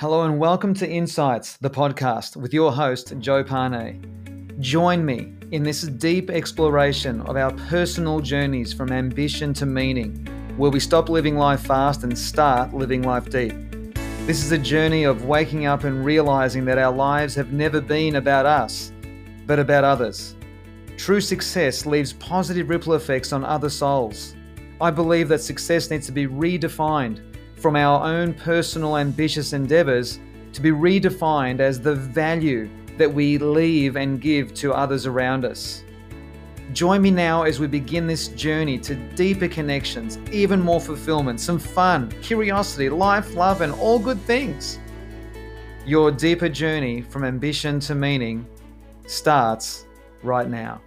Hello and welcome to Insights, the podcast with your host, Joe Pane. Join me in this deep exploration of our personal journeys from ambition to meaning, where we stop living life fast and start living life deep. This is a journey of waking up and realizing that our lives have never been about us, but about others. True success leaves positive ripple effects on other souls. I believe that success needs to be redefined from our own personal ambitious endeavors to be redefined as the value that we leave and give to others around us. Join me now as we begin this journey to deeper connections, even more fulfillment, some fun, curiosity, life, love, and all good things. Your deeper journey from ambition to meaning starts right now.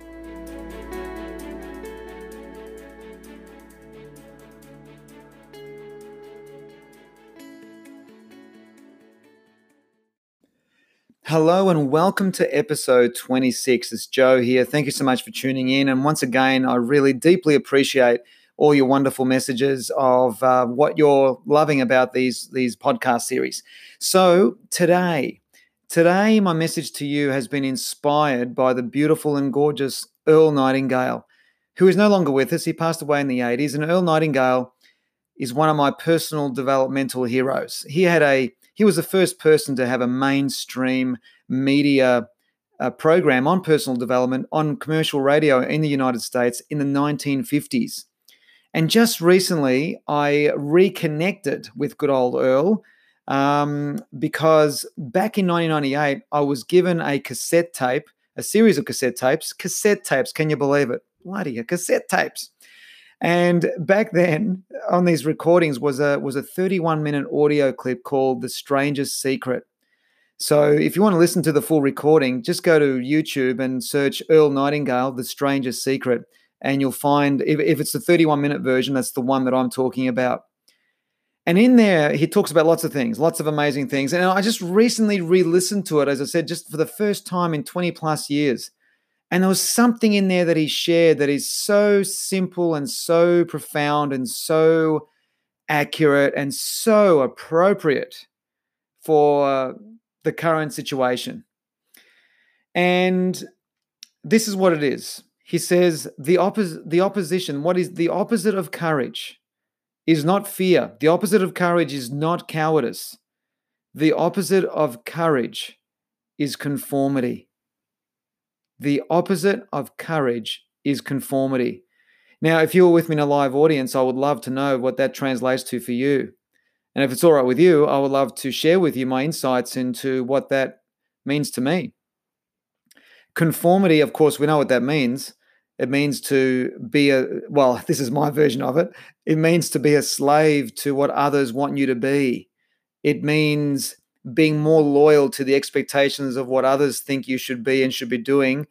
Hello and welcome to episode 26. It's Joe here. Thank you so much for tuning in. And once again, I really deeply appreciate all your wonderful messages of uh, what you're loving about these these podcast series. So today, today my message to you has been inspired by the beautiful and gorgeous Earl Nightingale, who is no longer with us. He passed away in the 80s, and Earl Nightingale is one of my personal developmental heroes. He had a he was the first person to have a mainstream media uh, program on personal development on commercial radio in the United States in the 1950s. And just recently, I reconnected with good old Earl um, because back in 1998, I was given a cassette tape, a series of cassette tapes. Cassette tapes, can you believe it? Bloody cassette tapes. And back then, on these recordings was a was a 31 minute audio clip called "The Strangest Secret." So, if you want to listen to the full recording, just go to YouTube and search Earl Nightingale, "The Strangest Secret," and you'll find if, if it's the 31 minute version, that's the one that I'm talking about. And in there, he talks about lots of things, lots of amazing things. And I just recently re listened to it, as I said, just for the first time in 20 plus years. And there was something in there that he shared that is so simple and so profound and so accurate and so appropriate for the current situation. And this is what it is. He says the oppos- the opposition, what is the opposite of courage is not fear. The opposite of courage is not cowardice. The opposite of courage is conformity. The opposite of courage is conformity. Now, if you were with me in a live audience, I would love to know what that translates to for you. And if it's all right with you, I would love to share with you my insights into what that means to me. Conformity, of course, we know what that means. It means to be a, well, this is my version of it. It means to be a slave to what others want you to be. It means being more loyal to the expectations of what others think you should be and should be doing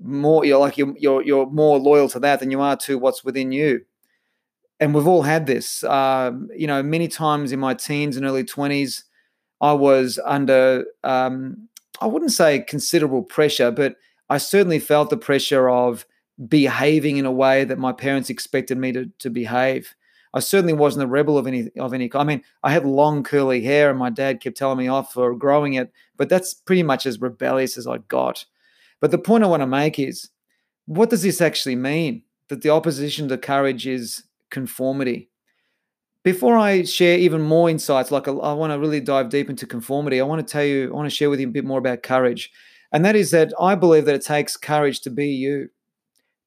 more you're like you're, you're you're more loyal to that than you are to what's within you. And we've all had this. Um, you know many times in my teens and early 20s i was under um, i wouldn't say considerable pressure but i certainly felt the pressure of behaving in a way that my parents expected me to, to behave I certainly wasn't a rebel of any of any. I mean, I had long curly hair, and my dad kept telling me off for growing it. But that's pretty much as rebellious as I got. But the point I want to make is, what does this actually mean? That the opposition to courage is conformity. Before I share even more insights, like I, I want to really dive deep into conformity, I want to tell you, I want to share with you a bit more about courage. And that is that I believe that it takes courage to be you,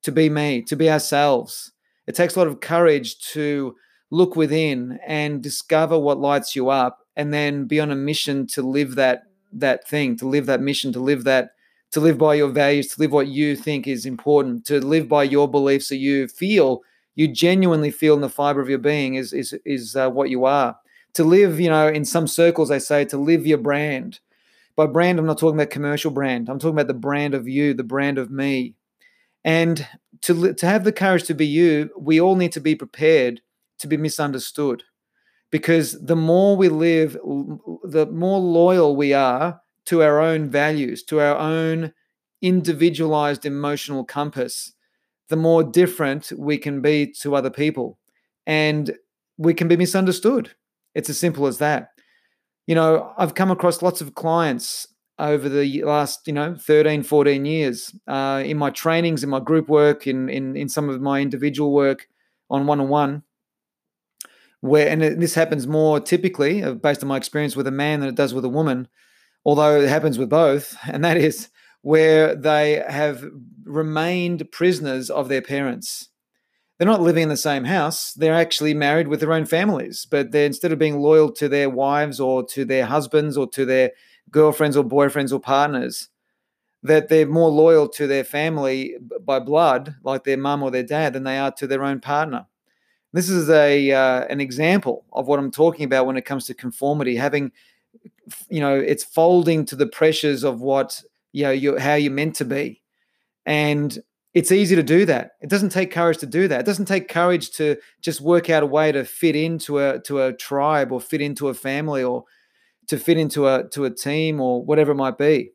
to be me, to be ourselves it takes a lot of courage to look within and discover what lights you up and then be on a mission to live that that thing, to live that mission, to live that to live by your values, to live what you think is important, to live by your beliefs that you feel you genuinely feel in the fiber of your being is is is uh, what you are. To live, you know, in some circles they say to live your brand. By brand, I'm not talking about commercial brand. I'm talking about the brand of you, the brand of me. And to, to have the courage to be you, we all need to be prepared to be misunderstood. Because the more we live, the more loyal we are to our own values, to our own individualized emotional compass, the more different we can be to other people. And we can be misunderstood. It's as simple as that. You know, I've come across lots of clients over the last, you know, 13, 14 years uh, in my trainings, in my group work, in, in, in some of my individual work on one on one where and this happens more typically uh, based on my experience with a man than it does with a woman although it happens with both and that is where they have remained prisoners of their parents. They're not living in the same house they're actually married with their own families but they instead of being loyal to their wives or to their husbands or to their girlfriends or boyfriends or partners that they're more loyal to their family by blood like their mum or their dad than they are to their own partner this is a uh, an example of what I'm talking about when it comes to conformity. Having, you know, it's folding to the pressures of what you know you how you're meant to be, and it's easy to do that. It doesn't take courage to do that. It doesn't take courage to just work out a way to fit into a to a tribe or fit into a family or to fit into a to a team or whatever it might be.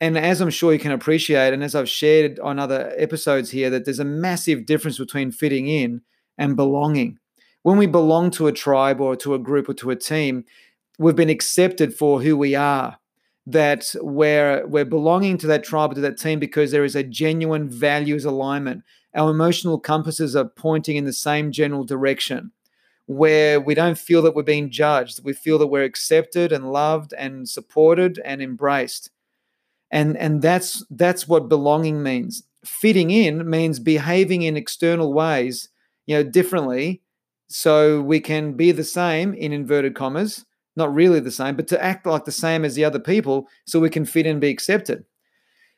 And as I'm sure you can appreciate, and as I've shared on other episodes here, that there's a massive difference between fitting in and belonging. When we belong to a tribe or to a group or to a team, we've been accepted for who we are. That we're, we're belonging to that tribe or to that team because there is a genuine values alignment. Our emotional compasses are pointing in the same general direction where we don't feel that we're being judged. We feel that we're accepted and loved and supported and embraced. And, and that's, that's what belonging means. Fitting in means behaving in external ways you know, differently so we can be the same in inverted commas, not really the same, but to act like the same as the other people so we can fit in and be accepted.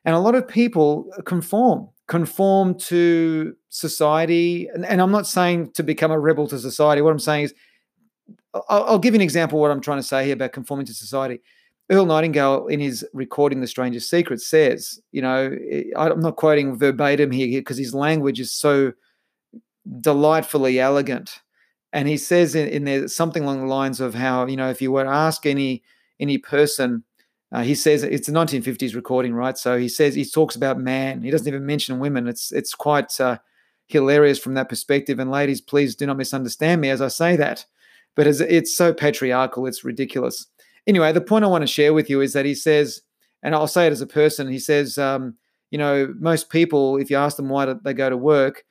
And a lot of people conform, conform to society. And, and I'm not saying to become a rebel to society. What I'm saying is, I'll, I'll give you an example of what I'm trying to say here about conforming to society. Earl Nightingale, in his recording The Strangest Secret, says, you know, I'm not quoting verbatim here because his language is so delightfully elegant. And he says in, in, there something along the lines of how, you know, if you were to ask any any person, uh, he says it's a 1950s recording, right? So he says he talks about man. He doesn't even mention women. It's it's quite uh, hilarious from that perspective. And ladies, please do not misunderstand me as I say that, but it's, it's so patriarchal, it's ridiculous. Anyway, the point I want to share with you is that he says, and I'll say it as a person. He says, um, you know, most people, if you ask them why they go to work,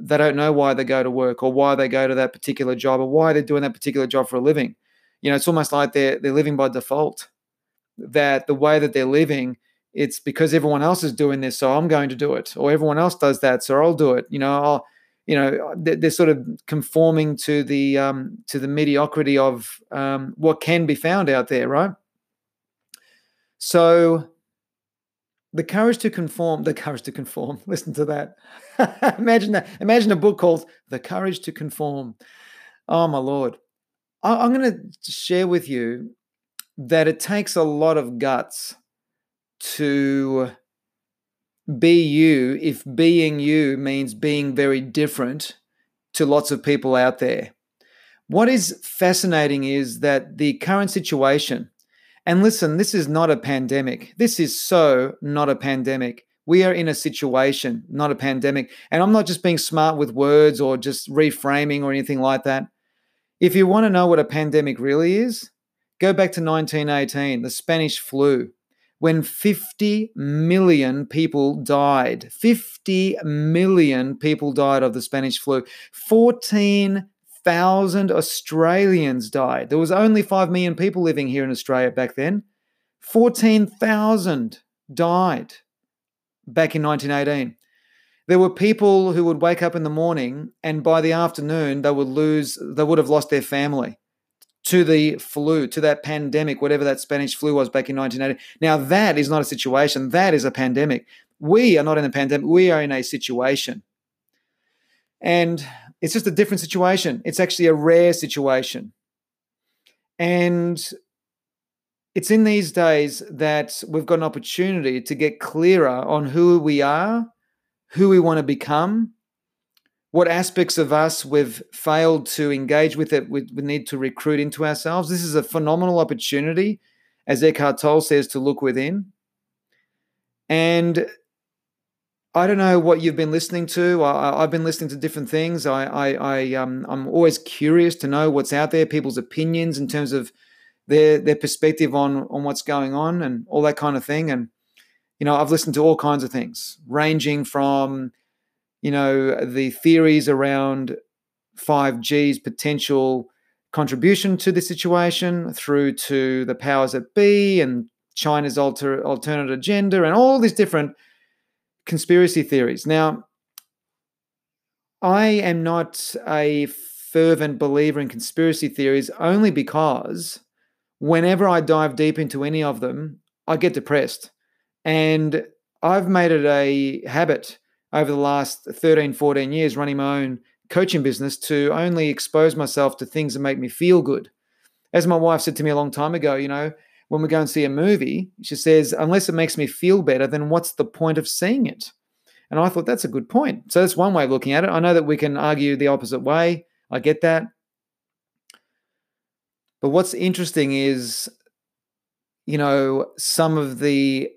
they don't know why they go to work or why they go to that particular job or why they're doing that particular job for a living. You know, it's almost like they're they're living by default. That the way that they're living, it's because everyone else is doing this, so I'm going to do it, or everyone else does that, so I'll do it. You know, I'll, you know, they're, they're sort of conforming to the um, to the mediocrity of um, what can be found out there, right? So the courage to conform the courage to conform listen to that imagine that imagine a book called the courage to conform oh my lord I, am going to share with you that it takes a lot of guts to be you if being you means being very different to lots of people out there what is fascinating is that the current situation and listen, this is not a pandemic. This is so not a pandemic. We are in a situation, not a pandemic. And I'm not just being smart with words or just reframing or anything like that. If you want to know what a pandemic really is, go back to 1918, the Spanish flu, when 50 million people died. 50 million people died of the Spanish flu. 14 thousand Australians died. There was only five million people living here in Australia back then. Fourteen thousand died back in 1918. There were people who would wake up in the morning and by the afternoon they would lose, they would have lost their family to the flu, to that pandemic, whatever that Spanish flu was back in 1980. Now, that is not a situation, that is a pandemic. We are not in a pandemic, we are in a situation. And it's just a different situation. It's actually a rare situation. And it's in these days that we've got an opportunity to get clearer on who we are, who we want to become, what aspects of us we've failed to engage with that we, we need to recruit into ourselves. This is a phenomenal opportunity, as Eckhart Tolle says, to look within. And I don't know what you've been listening to. I, have been listening to different things. I, I, I um, I'm always curious to know what's out there, people's opinions in terms of their their perspective on on what's going on and all that kind of thing. And you know, I've listened to all kinds of things, ranging from you know the theories around 5G's potential contribution to the situation through to the powers that be and China's alter, alternate agenda and all these different conspiracy theories. Now, I am not a fervent believer in conspiracy theories only because whenever I dive deep into any of them, I get depressed. And I've made it a habit over the last 13, 14 years running my own coaching business to only expose myself to things that make me feel good. As my wife said to me a long time ago, you know, when we go and see a movie, she says, unless it makes me feel better, then what's the point of seeing it? And I thought that's a good point. So that's one way of looking at it. I know that we can argue the opposite way. I get that. But what's interesting is, you know, some of the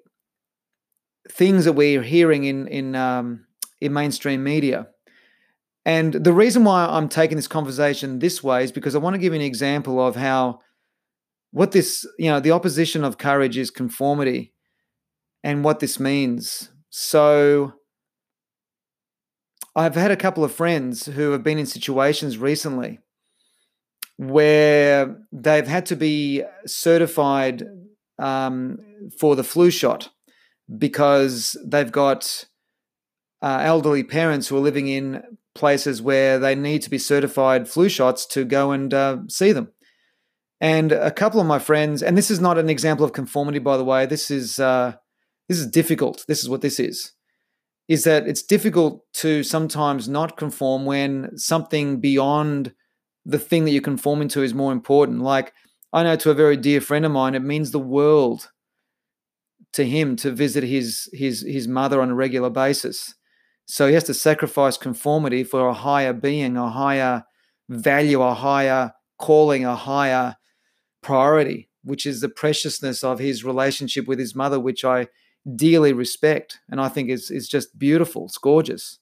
things that we're hearing in in um, in mainstream media and the reason why I'm taking this conversation this way is because I want to give you an example of how what this, you know, the opposition of courage is conformity and what this means. So I've had a couple of friends who have been in situations recently where they've had to be certified um, for the flu shot because they've got uh, elderly parents who are living in places where they need to be certified flu shots to go and uh, see them. And a couple of my friends, and this is not an example of conformity, by the way. This is uh, this is difficult. This is what this is. Is that it's difficult to sometimes not conform when something beyond the thing that you conform into is more important. Like I know to a very dear friend of mine, it means the world to him to visit his his his mother on a regular basis so he has to sacrifice conformity for a higher being, a higher value, a higher calling, a higher priority, which is the preciousness of his relationship with his mother, which I dearly respect and I think is, is just beautiful. It's gorgeous.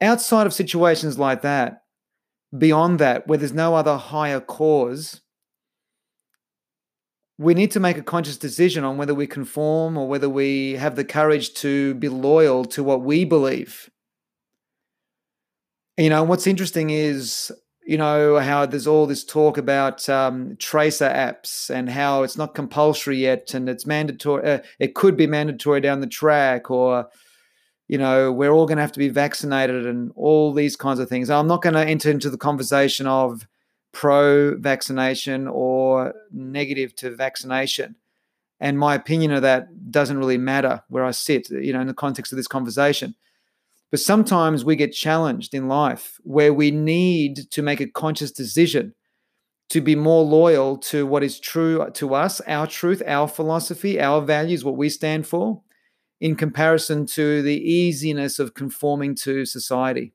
Outside of situations like that, beyond that, where there's no other higher cause, we need to make a conscious decision on whether we conform or whether we have the courage to be loyal to what we believe. You know, what's interesting is, you know, how there's all this talk about um, tracer apps and how it's not compulsory yet and it's mandatory. Uh, it could be mandatory down the track, or, you know, we're all going to have to be vaccinated and all these kinds of things. I'm not going to enter into the conversation of, pro vaccination or negative to vaccination. And my opinion of that doesn't really matter where I sit, you know, in the context of this conversation. But sometimes we get challenged in life where we need to make a conscious decision to be more loyal to what is true to us, our truth, our philosophy, our values, what we stand for, in comparison to the easiness of conforming to society.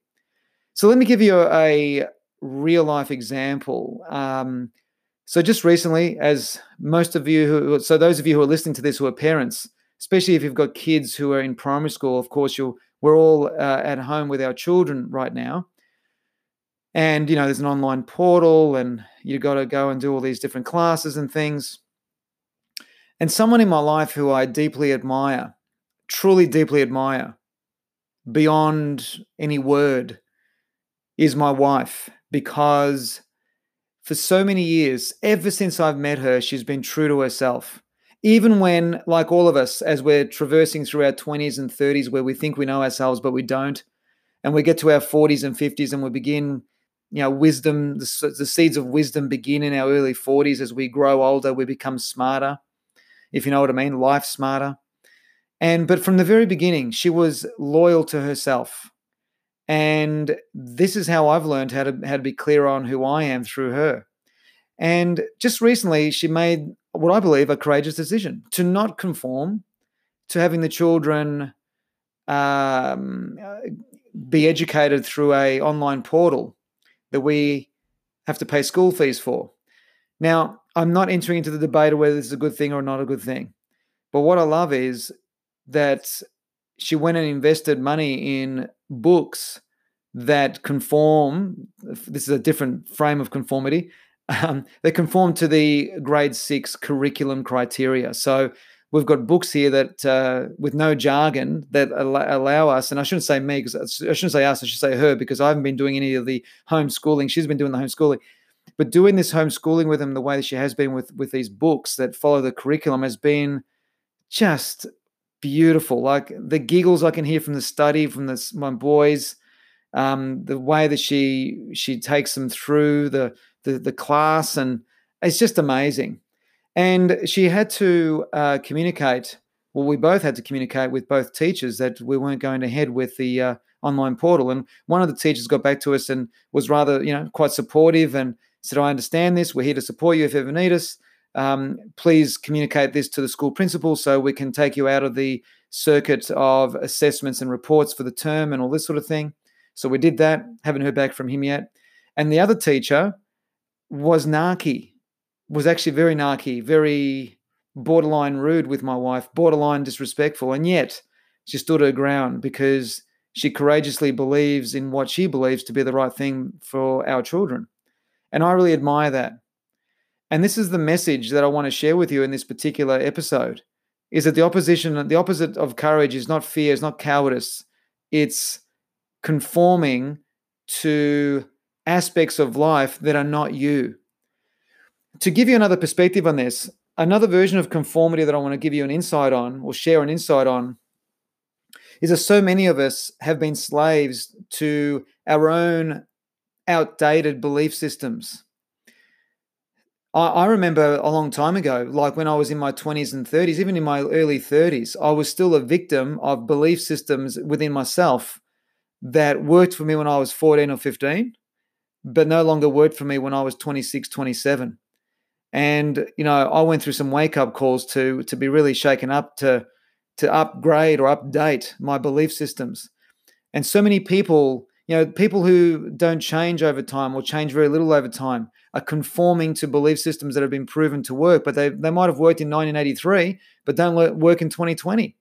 So let me give you a, real life example. Um, so just recently, as most of you who, so those of you who are listening to this who are parents, especially if you've got kids who are in primary school, of course, you'll we're all uh, at home with our children right now, and you know there's an online portal, and you've got to go and do all these different classes and things. And someone in my life who I deeply admire, truly deeply admire, beyond any word, is my wife because for so many years, ever since I've met her, she's been true to herself. Even when, like all of us, as we're traversing through our 20s and 30s, where we think we know ourselves, but we don't, and we get to our 40s and 50s and we begin, you know, wisdom, the, the seeds of wisdom begin in our early 40s. As we grow older, we become smarter, if you know what I mean, life smarter. And, but from the very beginning, she was loyal to herself. And this is how I've learned how to how to be clear on who I am through her. And just recently, she made what I believe a courageous decision to not conform to having the children um, be educated through a online portal that we have to pay school fees for. Now, I'm not entering into the debate of whether this is a good thing or not a good thing. But what I love is that she went and invested money in books that conform. This is a different frame of conformity um, they conform to the grade six curriculum criteria. So we've got books here that uh, with no jargon that allow us and i shouldn't say me because i shouldn't say us i should say her because i haven't been doing any of the homeschooling she's been doing the homeschooling but doing this homeschooling with them the way that she has been with with these books that follow the curriculum has been just beautiful like the giggles i can hear from the study from this my boys um, the way that she she takes them through the the, the class and it's just amazing and she had to uh, communicate. Well, we both had to communicate with both teachers that we weren't going ahead with the uh, online portal. And one of the teachers got back to us and was rather, you know, quite supportive and said, "I understand this. We're here to support you if you ever need us. Um, please communicate this to the school principal so we can take you out of the circuit of assessments and reports for the term and all this sort of thing." So we did that. Haven't heard back from him yet. And the other teacher was narky was actually very narky, very borderline rude with my wife, borderline disrespectful. And yet she stood her ground because she courageously believes in what she believes to be the right thing for our children. And I really admire that. And this is the message that I want to share with you in this particular episode is that the opposition, the opposite of courage is not fear, it's not cowardice. It's conforming to aspects of life that are not you to give you another perspective on this, another version of conformity that I want to give you an insight on or share an insight on is that so many of us have been slaves to our own outdated belief systems. I, I remember a long time ago, like when I was in my 20s and 30s, even in my early 30s, I was still a victim of belief systems within myself that worked for me when I was 14 or 15, but no longer worked for me when I was 26, 27 and you know I went through some wake up calls to to be really shaken up to to upgrade or update my belief systems. And so many people, you know, people who don't change over time or change very little over time are conforming to belief systems that have been proven to work, but they they might have worked in 1983, but don't work in 2020.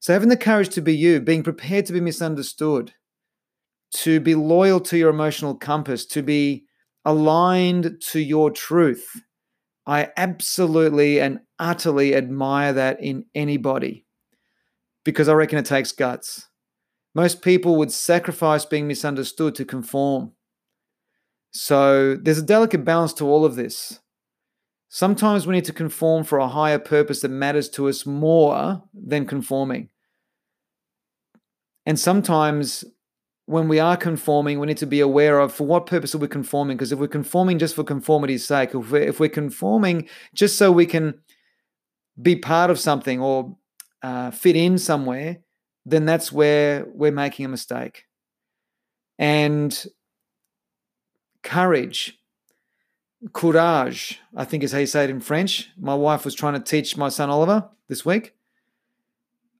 So having the courage to be you, being prepared to be misunderstood, to be loyal to your emotional compass, to be aligned to your truth I absolutely and utterly admire that in anybody because I reckon it takes guts. Most people would sacrifice being misunderstood to conform. So there's a delicate balance to all of this. Sometimes we need to conform for a higher purpose that matters to us more than conforming. And sometimes when we are conforming, we need to be aware of for what purpose are we conforming? Because if we're conforming just for conformity's sake, if we're, if we're conforming just so we can be part of something or uh, fit in somewhere, then that's where we're making a mistake. And courage, courage, I think is how you say it in French. My wife was trying to teach my son Oliver this week.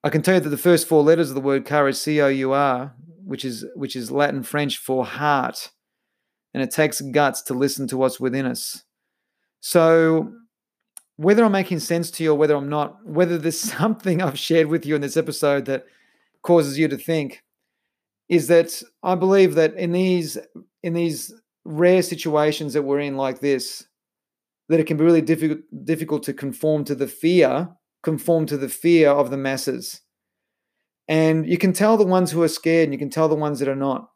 I can tell you that the first four letters of the word courage, C O U R, which is which is Latin French for heart, and it takes guts to listen to what's within us. So whether I'm making sense to you or whether I'm not, whether there's something I've shared with you in this episode that causes you to think, is that I believe that in these in these rare situations that we're in like this, that it can be really difficult difficult to conform to the fear, conform to the fear of the masses. And you can tell the ones who are scared and you can tell the ones that are not.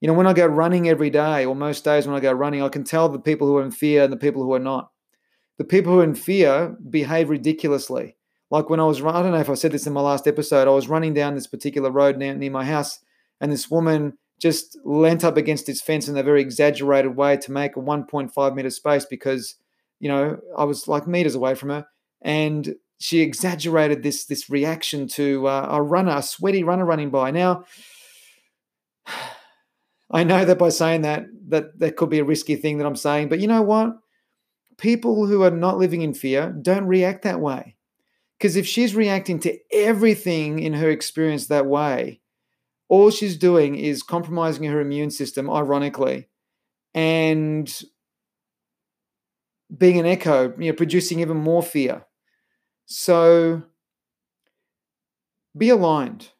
You know, when I go running every day, or most days when I go running, I can tell the people who are in fear and the people who are not. The people who are in fear behave ridiculously. Like when I was, I don't know if I said this in my last episode, I was running down this particular road near, near my house, and this woman just leant up against this fence in a very exaggerated way to make a 1.5 meter space because, you know, I was like meters away from her. And she exaggerated this this reaction to uh, a runner, a sweaty runner running by. Now, I know that by saying that that that could be a risky thing that I'm saying, but you know what? People who are not living in fear don't react that way. Because if she's reacting to everything in her experience that way, all she's doing is compromising her immune system, ironically, and being an echo, you know, producing even more fear. So be aligned,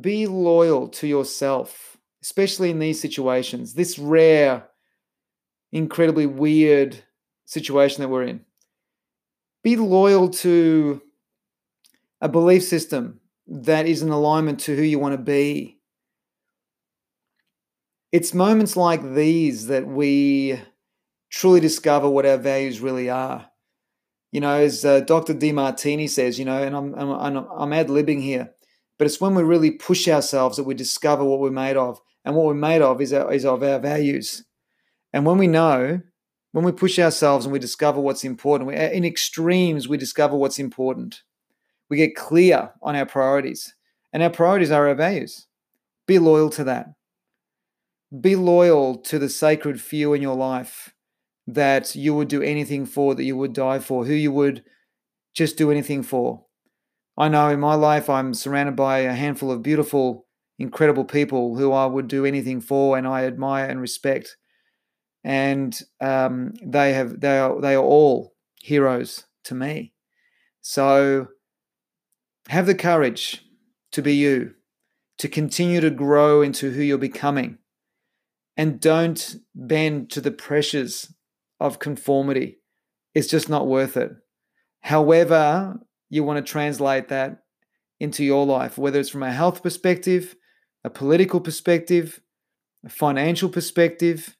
be loyal to yourself, especially in these situations. This rare incredibly weird situation that we're in. Be loyal to a belief system that is in alignment to who you want to be. It's moments like these that we truly discover what our values really are. You know, as uh, Dr. Demartini says, you know, and I'm, I'm, I'm ad libbing here, but it's when we really push ourselves that we discover what we're made of. And what we're made of is, our, is of our values. And when we know, when we push ourselves and we discover what's important, we, in extremes, we discover what's important. We get clear on our priorities. And our priorities are our values. Be loyal to that. Be loyal to the sacred few in your life that you would do anything for, that you would die for, who you would just do anything for. I know in my life I'm surrounded by a handful of beautiful, incredible people who I would do anything for and I admire and respect. And um, they have they are they are all heroes to me. So have the courage to be you, to continue to grow into who you're becoming. And don't bend to the pressures of conformity. It's just not worth it. However, you want to translate that into your life, whether it's from a health perspective, a political perspective, a financial perspective,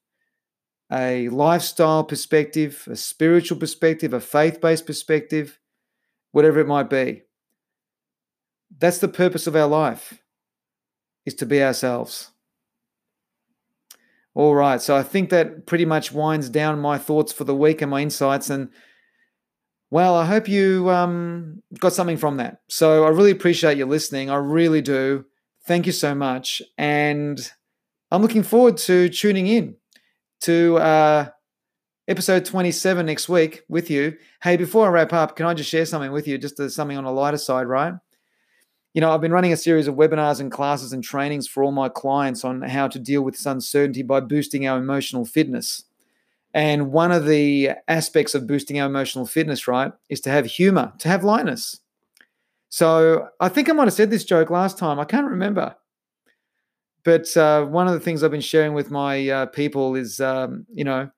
a lifestyle perspective, a spiritual perspective, a faith based perspective, whatever it might be. That's the purpose of our life, is to be ourselves. All right. So I think that pretty much winds down my thoughts for the week and my insights. And well, I hope you um, got something from that. So I really appreciate you listening. I really do. Thank you so much. And I'm looking forward to tuning in to uh, episode 27 next week with you. Hey, before I wrap up, can I just share something with you? Just something on a lighter side, right? You know, I've been running a series of webinars and classes and trainings for all my clients on how to deal with this uncertainty by boosting our emotional fitness. And one of the aspects of boosting our emotional fitness, right, is to have humor, to have lightness. So I think I might have said this joke last time. I can't remember. But uh, one of the things I've been sharing with my uh, people is, um, you know,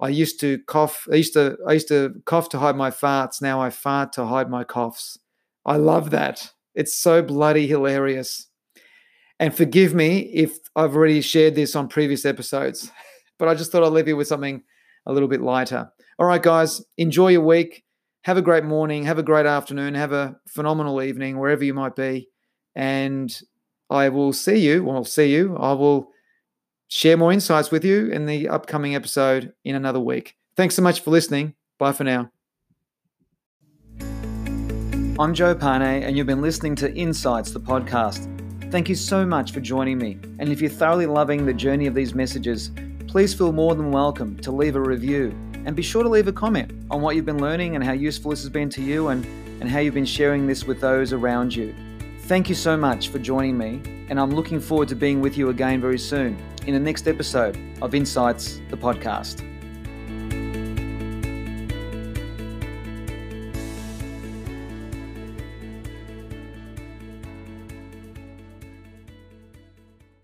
I used to cough. I used to I used to cough to hide my farts. Now I fart to hide my coughs. I love that. It's so bloody hilarious. And forgive me if I've already shared this on previous episodes, but I just thought I'd leave you with something a little bit lighter. All right, guys, enjoy your week. Have a great morning. Have a great afternoon. Have a phenomenal evening, wherever you might be. And I will see you. Well, I'll see you. I will share more insights with you in the upcoming episode in another week. Thanks so much for listening. Bye for now. I'm Joe Pane, and you've been listening to Insights, the podcast. Thank you so much for joining me. And if you're thoroughly loving the journey of these messages, please feel more than welcome to leave a review. And be sure to leave a comment on what you've been learning and how useful this has been to you and, and how you've been sharing this with those around you. Thank you so much for joining me, and I'm looking forward to being with you again very soon in the next episode of Insights, the podcast.